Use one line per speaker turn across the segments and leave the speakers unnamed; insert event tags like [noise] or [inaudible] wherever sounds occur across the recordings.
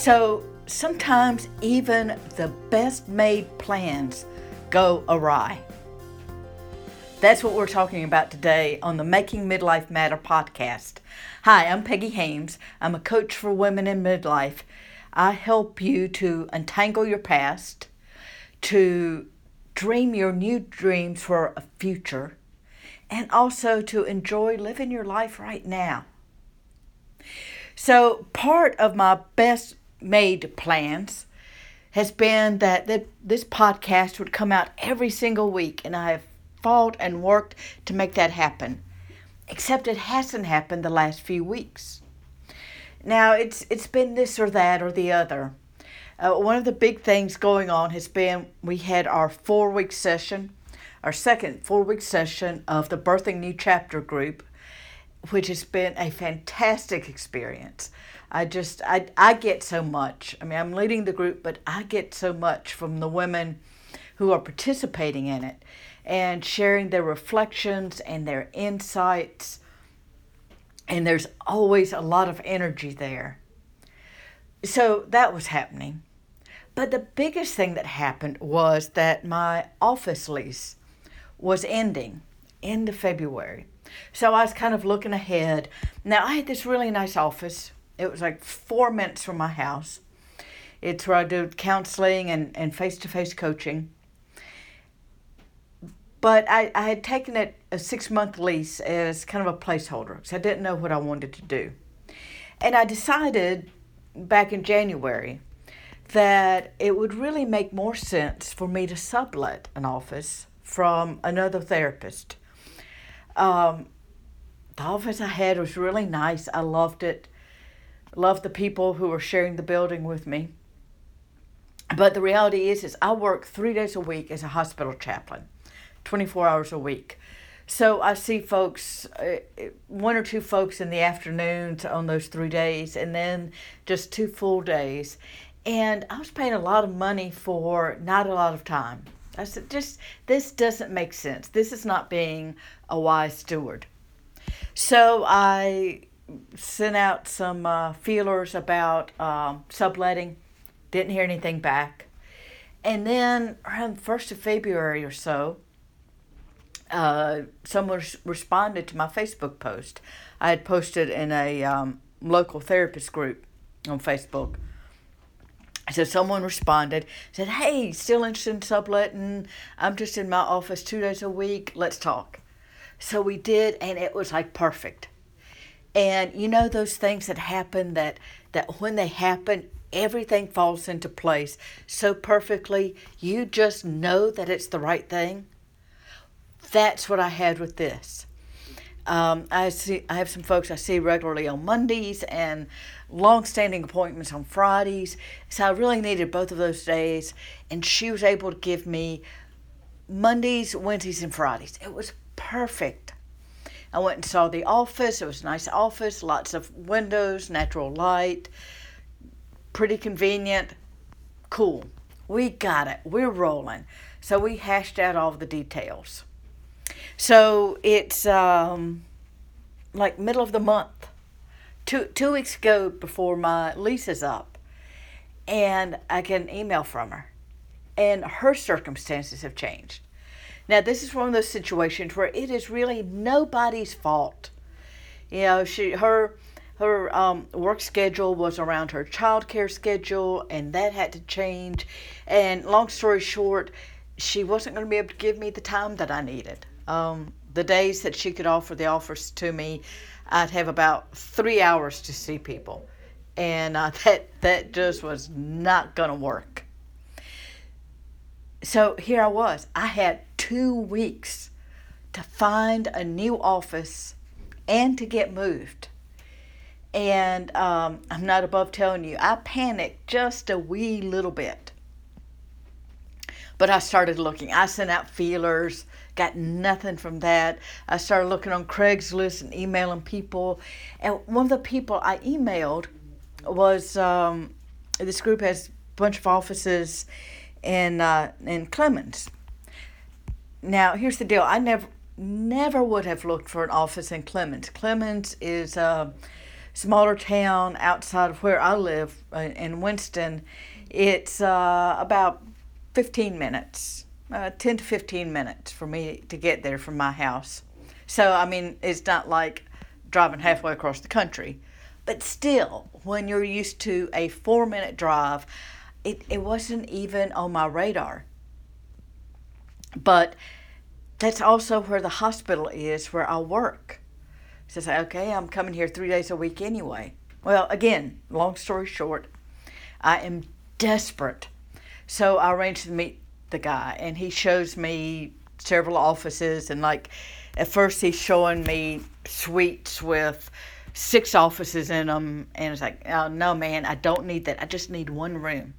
So sometimes even the best made plans go awry. That's what we're talking about today on the Making Midlife Matter podcast. Hi, I'm Peggy Haymes. I'm a coach for women in midlife. I help you to untangle your past, to dream your new dreams for a future, and also to enjoy living your life right now. So, part of my best made plans has been that this podcast would come out every single week, and I have fought and worked to make that happen. Except it hasn't happened the last few weeks. Now it's it's been this or that or the other. Uh, one of the big things going on has been we had our four week session, our second four week session of the Birthing New Chapter group, which has been a fantastic experience. I just I I get so much. I mean, I'm leading the group, but I get so much from the women who are participating in it and sharing their reflections and their insights. And there's always a lot of energy there. So that was happening. But the biggest thing that happened was that my office lease was ending end of February. So I was kind of looking ahead. Now I had this really nice office it was like four minutes from my house. It's where I do counseling and, and face-to-face coaching. But I, I had taken it a six-month lease as kind of a placeholder because I didn't know what I wanted to do. And I decided back in January that it would really make more sense for me to sublet an office from another therapist. Um, the office I had was really nice. I loved it. Love the people who are sharing the building with me. But the reality is, is I work three days a week as a hospital chaplain, 24 hours a week. So I see folks, uh, one or two folks in the afternoons on those three days, and then just two full days. And I was paying a lot of money for not a lot of time. I said, just this doesn't make sense. This is not being a wise steward. So I sent out some uh, feelers about um, subletting. Didn't hear anything back. And then around the 1st of February or so, uh, someone responded to my Facebook post. I had posted in a um, local therapist group on Facebook. So someone responded, said, Hey, still interested in subletting? I'm just in my office two days a week. Let's talk. So we did, and it was like perfect. And you know those things that happen that that when they happen everything falls into place so perfectly you just know that it's the right thing. That's what I had with this. Um, I see. I have some folks I see regularly on Mondays and long-standing appointments on Fridays. So I really needed both of those days, and she was able to give me Mondays, Wednesdays, and Fridays. It was perfect. I went and saw the office. It was a nice office, lots of windows, natural light, pretty convenient. Cool. We got it. We're rolling. So we hashed out all the details. So it's um, like middle of the month, two two weeks ago before my lease is up, and I get an email from her, and her circumstances have changed. Now, this is one of those situations where it is really nobody's fault. You know, she her her um, work schedule was around her childcare schedule, and that had to change. And long story short, she wasn't going to be able to give me the time that I needed. Um, the days that she could offer the offers to me, I'd have about three hours to see people, and uh, [laughs] that that just was not going to work. So here I was. I had two weeks to find a new office and to get moved. And um, I'm not above telling you, I panicked just a wee little bit. But I started looking. I sent out feelers, got nothing from that. I started looking on Craigslist and emailing people. And one of the people I emailed was um, this group has a bunch of offices in, uh, in Clemmons now, here's the deal. I never never would have looked for an office in Clemmons. Clemmons is a smaller town outside of where I live uh, in Winston, it's uh, about 15 minutes, uh, 10 to 15 minutes for me to get there from my house. So, I mean, it's not like driving halfway across the country. But still, when you're used to a four minute drive, it, it wasn't even on my radar. But that's also where the hospital is where I work. So I say, okay, I'm coming here three days a week anyway. Well, again, long story short, I am desperate. So I arranged to meet the guy, and he shows me several offices. And like, at first, he's showing me suites with six offices in them. And it's like, oh, no, man, I don't need that. I just need one room.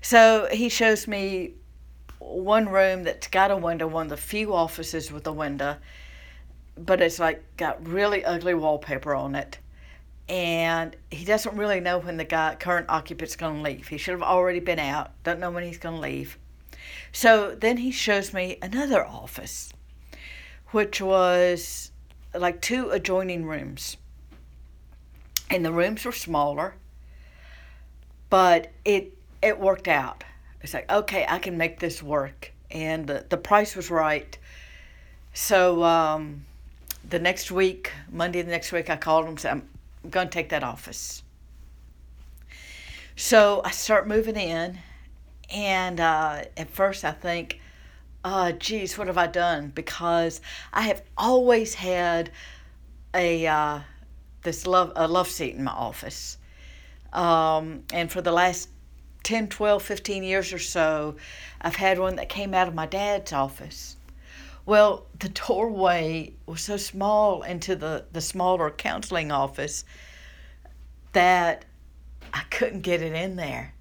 So he shows me one room that's got a window, one of the few offices with a window, but it's like got really ugly wallpaper on it. And he doesn't really know when the guy current occupant's going to leave. He should have already been out. Don't know when he's going to leave. So then he shows me another office, which was like two adjoining rooms. And the rooms were smaller, but it it worked out it's like, okay, I can make this work. And the, the price was right. So um, the next week, Monday the next week, I called him and said, I'm going to take that office. So I start moving in. And uh, at first, I think, oh, geez, what have I done? Because I have always had a uh, this love a love seat in my office. Um, and for the last 10, 12, 15 years or so, I've had one that came out of my dad's office. Well, the doorway was so small into the, the smaller counseling office that I couldn't get it in there.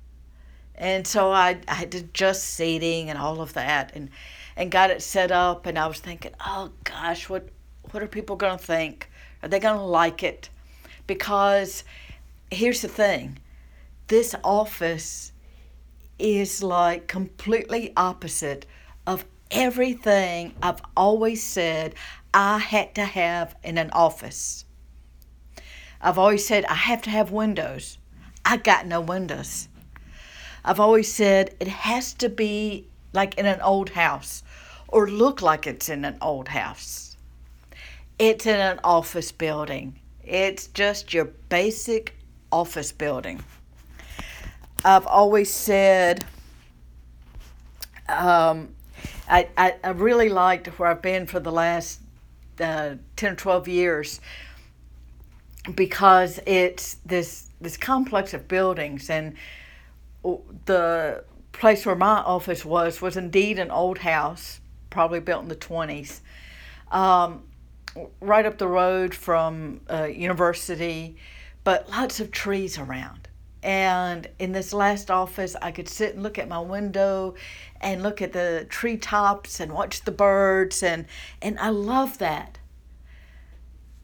And so I, I had to adjust seating and all of that and, and got it set up. And I was thinking, oh gosh, what, what are people going to think? Are they going to like it? Because here's the thing this office is like completely opposite of everything I've always said I had to have in an office. I've always said I have to have windows. I got no windows. I've always said it has to be like in an old house or look like it's in an old house. It's in an office building. It's just your basic office building. I've always said um, I, I, I, really liked where I've been for the last uh, 10 or 12 years because it's this this complex of buildings and the place where my office was was indeed an old house probably built in the 20s um, right up the road from uh, university but lots of trees around and in this last office, I could sit and look at my window and look at the treetops and watch the birds. And, and I love that.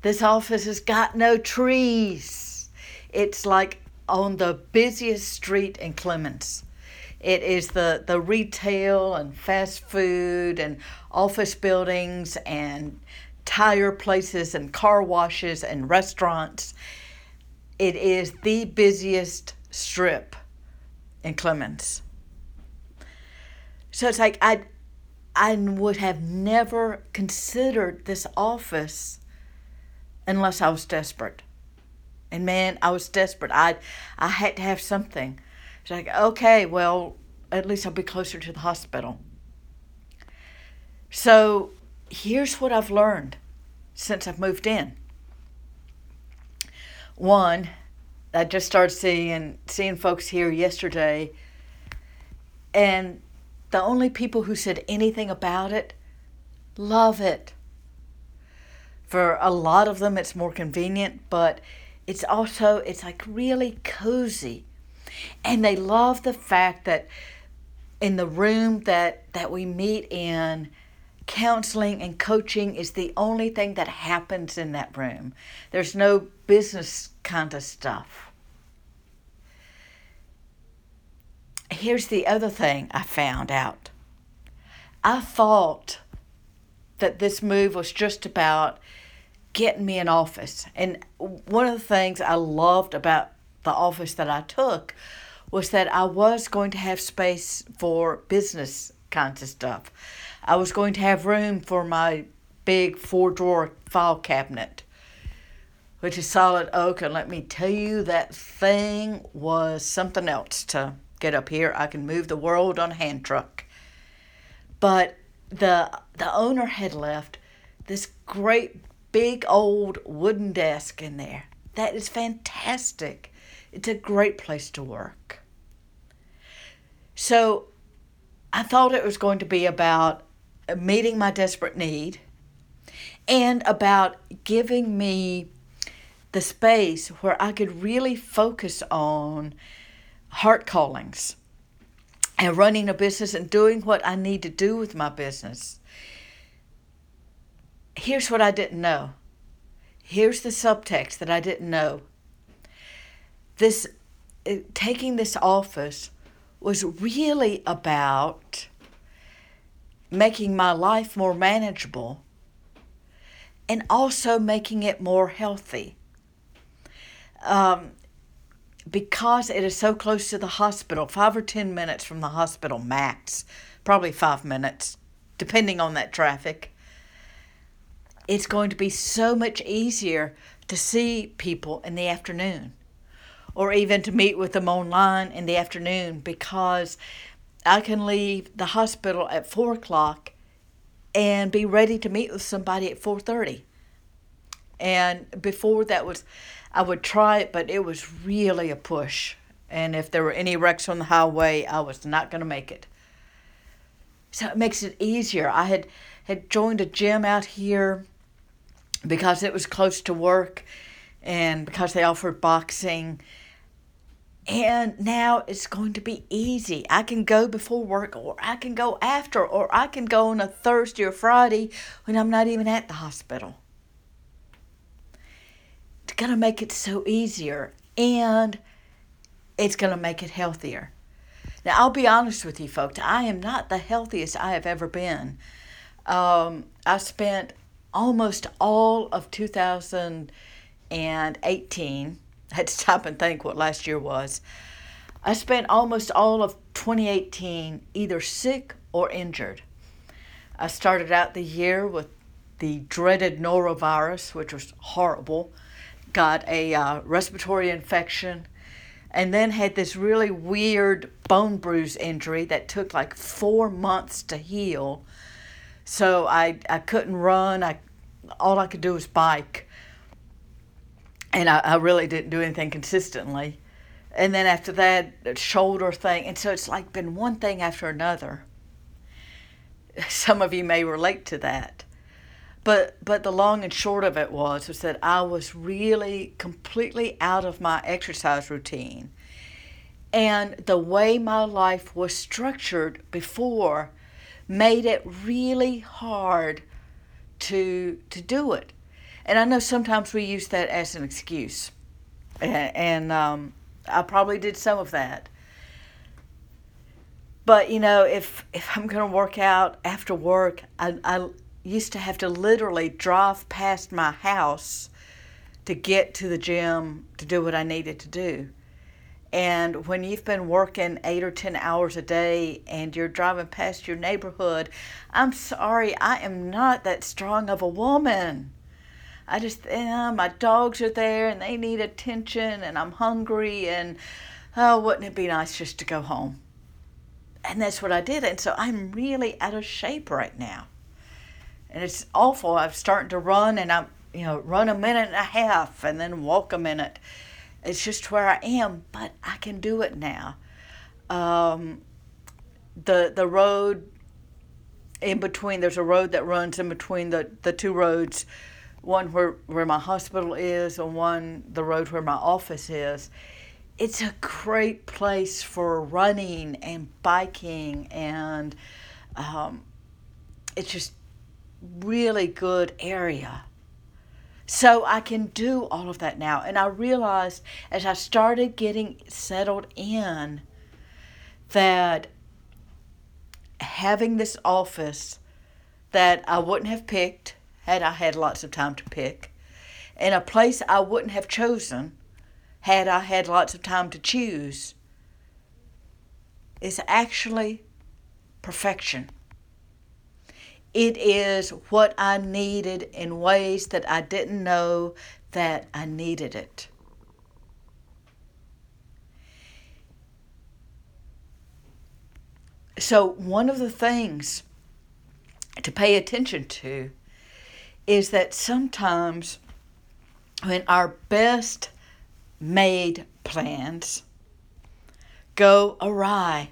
This office has got no trees. It's like on the busiest street in Clemmons. It is the, the retail and fast food and office buildings and tire places and car washes and restaurants it is the busiest strip in Clemmons. So it's like I I would have never considered this office unless I was desperate. And man, I was desperate. I I had to have something. It's like, okay, well, at least I'll be closer to the hospital. So here's what I've learned since I've moved in one, I just started seeing seeing folks here yesterday, and the only people who said anything about it love it. For a lot of them, it's more convenient, but it's also it's like really cozy, and they love the fact that in the room that that we meet in counseling and coaching is the only thing that happens in that room. There's no business kind of stuff. Here's the other thing I found out. I thought that this move was just about getting me an office. And one of the things I loved about the office that I took was that I was going to have space for business kinds of stuff. I was going to have room for my big four drawer file cabinet, which is solid oak. And let me tell you, that thing was something else to get up here. I can move the world on a hand truck. But the the owner had left this great big old wooden desk in there. That is fantastic. It's a great place to work. So I thought it was going to be about meeting my desperate need and about giving me the space where I could really focus on heart callings and running a business and doing what I need to do with my business. Here's what I didn't know. Here's the subtext that I didn't know. This uh, taking this office was really about making my life more manageable and also making it more healthy. Um, because it is so close to the hospital, five or 10 minutes from the hospital max, probably five minutes, depending on that traffic, it's going to be so much easier to see people in the afternoon or even to meet with them online in the afternoon because I can leave the hospital at four o'clock and be ready to meet with somebody at 4.30 and before that was I would try it, but it was really a push. And if there were any wrecks on the highway, I was not going to make it. So it makes it easier. I had, had joined a gym out here because it was close to work and because they offered boxing. And now it's going to be easy. I can go before work, or I can go after, or I can go on a Thursday or Friday when I'm not even at the hospital It's going to make it so easier and it's going to make it healthier. Now, I'll be honest with you, folks. I am not the healthiest I have ever been. Um, I spent almost all of 2018. I [laughs] had to stop and think what last year was. I spent almost all of 2018 either sick or injured. I started out the year with the dreaded norovirus, which was horrible got a uh, respiratory infection and then had this really weird bone bruise injury that took like four months to heal. So I, I couldn't run. I all I could do was bike. And I, I really didn't do anything consistently. And then after that, shoulder thing. And so it's like been one thing after another. [laughs] Some of you may relate to that. But but the long and short of it was was that I was really completely out of my exercise routine. And the way my life was structured before made it really hard to to do it. And I know sometimes we use that as an excuse. And, um, I probably did some of that. But you know, if if I'm going to work out after work, I, I used to have to literally drive past my house to get to the gym to do what I needed to do. And when you've been working eight or 10 hours a day and you're driving past your neighborhood, I'm sorry, I am not that strong of a woman. I just, you my dogs are there and they need attention and I'm hungry and, oh, wouldn't it be nice just to go home? And that's what I did. And so I'm really out of shape right now and it's awful. I'm starting to run, and I'm you know run a minute and a half, and then walk a minute. It's just where I am, but I can do it now. Um, the the road in between there's a road that runs in between the, the two roads one where, where my hospital is and one the road where my office is it's a great place for running and biking and um, it's just really good area. So I can do all of that now. And I realized as I started getting settled in that having this office that I wouldn't have picked had I had lots of time to pick, and a place I wouldn't have chosen had I had lots of time to choose is actually perfection. It is what I needed in ways that I didn't know that I needed it. So, one of the things to pay attention to is that sometimes when our best made plans go awry,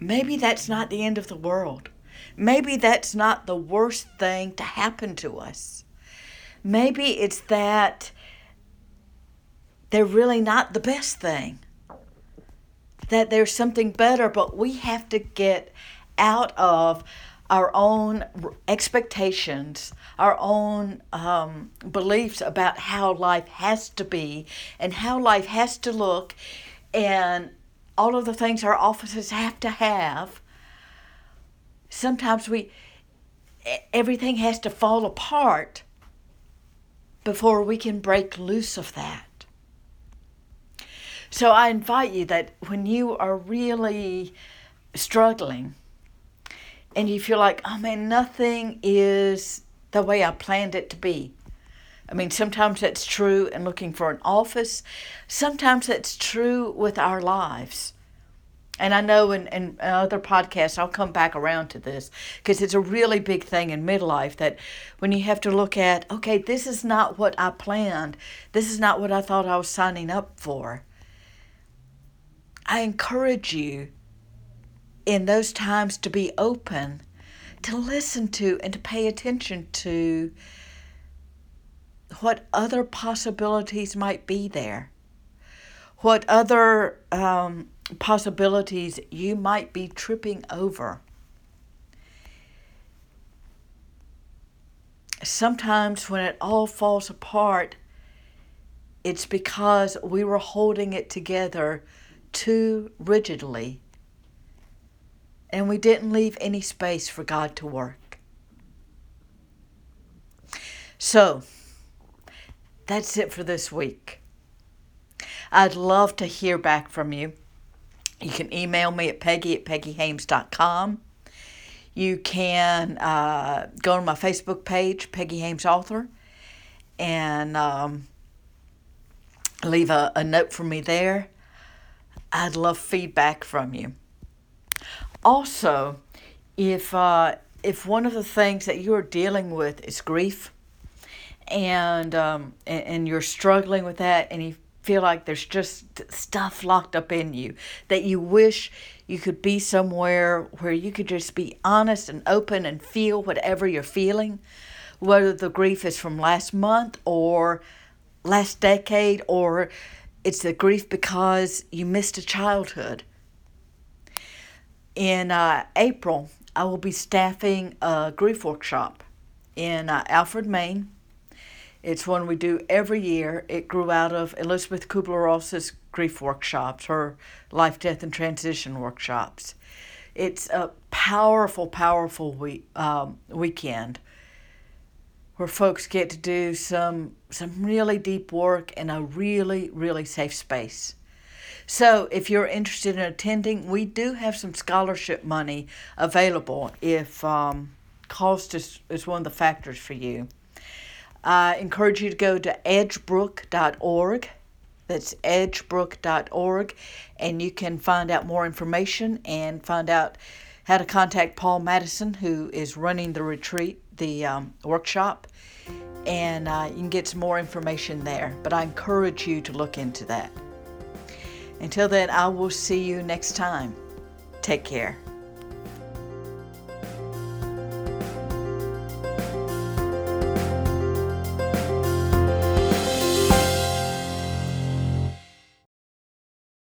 maybe that's not the end of the world. Maybe that's not the worst thing to happen to us. Maybe it's that they're really not the best thing. That there's something better, but we have to get out of our own expectations, our own um, beliefs about how life has to be and how life has to look, and all of the things our offices have to have. Sometimes we, everything has to fall apart before we can break loose of that. So I invite you that when you are really struggling, and you feel like, oh man, nothing is the way I planned it to be. I mean, sometimes that's true in looking for an office, sometimes that's true with our lives. And I know in, in other podcasts, I'll come back around to this because it's a really big thing in midlife that when you have to look at, okay, this is not what I planned, this is not what I thought I was signing up for. I encourage you in those times to be open, to listen to, and to pay attention to what other possibilities might be there, what other um, possibilities you might be tripping over. Sometimes when it all falls apart, it's because we were holding it together too rigidly and we didn't leave any space for God to work. So, that's it for this week. I'd love to hear back from you. You can email me at peggy at peggyhaymes.com. You can uh, go to my Facebook page, Peggy Haymes Author, and um, leave a, a note for me there. I'd love feedback from you also, if uh, if one of the things that you are dealing with is grief, and um, and, and you're struggling with that, and you feel like there's just stuff locked up in you that you wish you could be somewhere where you could just be honest and open and feel whatever you're feeling, whether the grief is from last month or last decade or it's the grief because you missed a childhood in uh, April, I will be staffing a grief workshop in uh, Alfred, Maine. It's one we do every year. It grew out of Elisabeth Kubler Ross's grief workshops, her life, death, and transition workshops. It's a powerful, powerful week, um, weekend where folks get to do some some really deep work in a really, really safe space. So, if you're interested in attending, we do have some scholarship money available if um, cost is, is one of the factors for you. I encourage you to go to edgebrook.org. That's edgebrook.org, and you can find out more information and find out how to contact Paul Madison, who is running the retreat, the um, workshop, and uh, you can get some more information there. But I encourage you to look into that. Until then, I will see you next time. Take care.